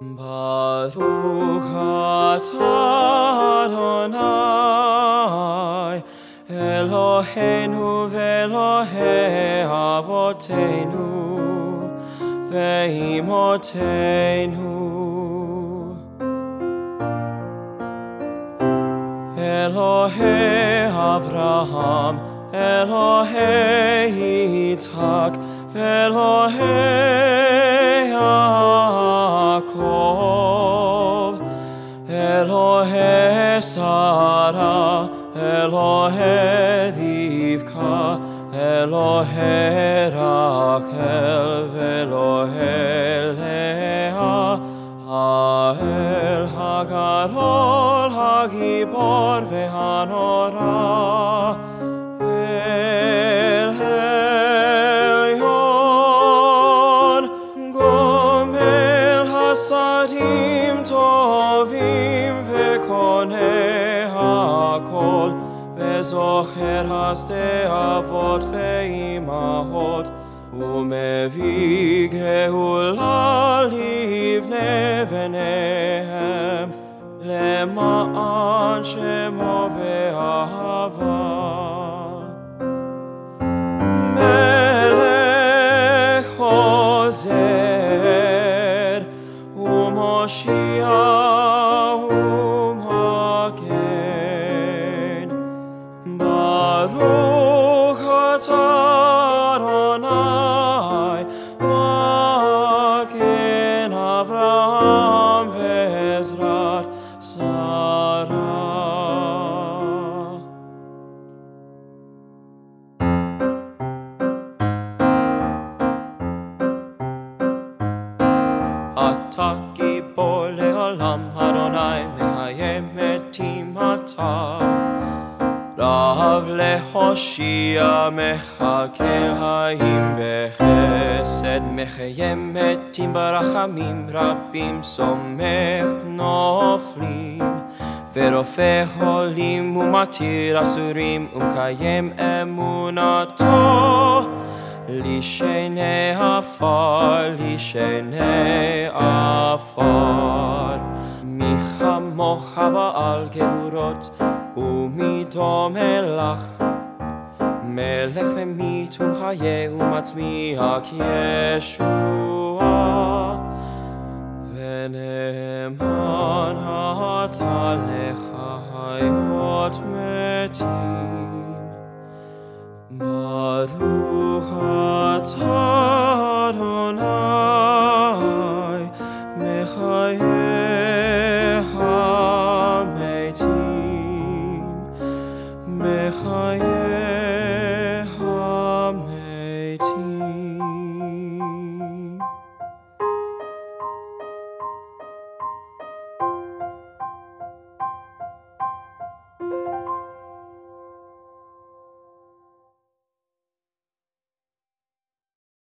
Baruch atah Adonai Eloheinu ve'Elohei avoteinu ve'imotenu Elohei Avraham Elohei Yitzhak ve'Elohei Elohei Sarah Elohei Rivka Elohei Rachel ve'Elohei Leah Ha'el Hagadol Hagibor ve'Hanora El Gomel Hasadim Tovim ve'Konei HaKol וזוכר השדה אבות ואימהות ומביא גאולה לבני בניהם למען שמו באהבה מלך חוזר ומושיע Am Vezrat Sarah. Ata Gibor Leolam Adonai Mehayem Etim Ata Rav Lehoshia Mechakeh Haim Becher מחיים מתים ברחמים רבים, סומך נופלים. ורופא חולים ומתיר אסורים, ומקיים אמונתו. לשני עפר, לשני עפר. מי כמוך בעל גבורות, ומי דומה לך? מלך ומיתו חיה ומצמיח ישועה. ונאמן אתה לחיות מתים. ברוך אתה אדוני מחיי המתים מחיי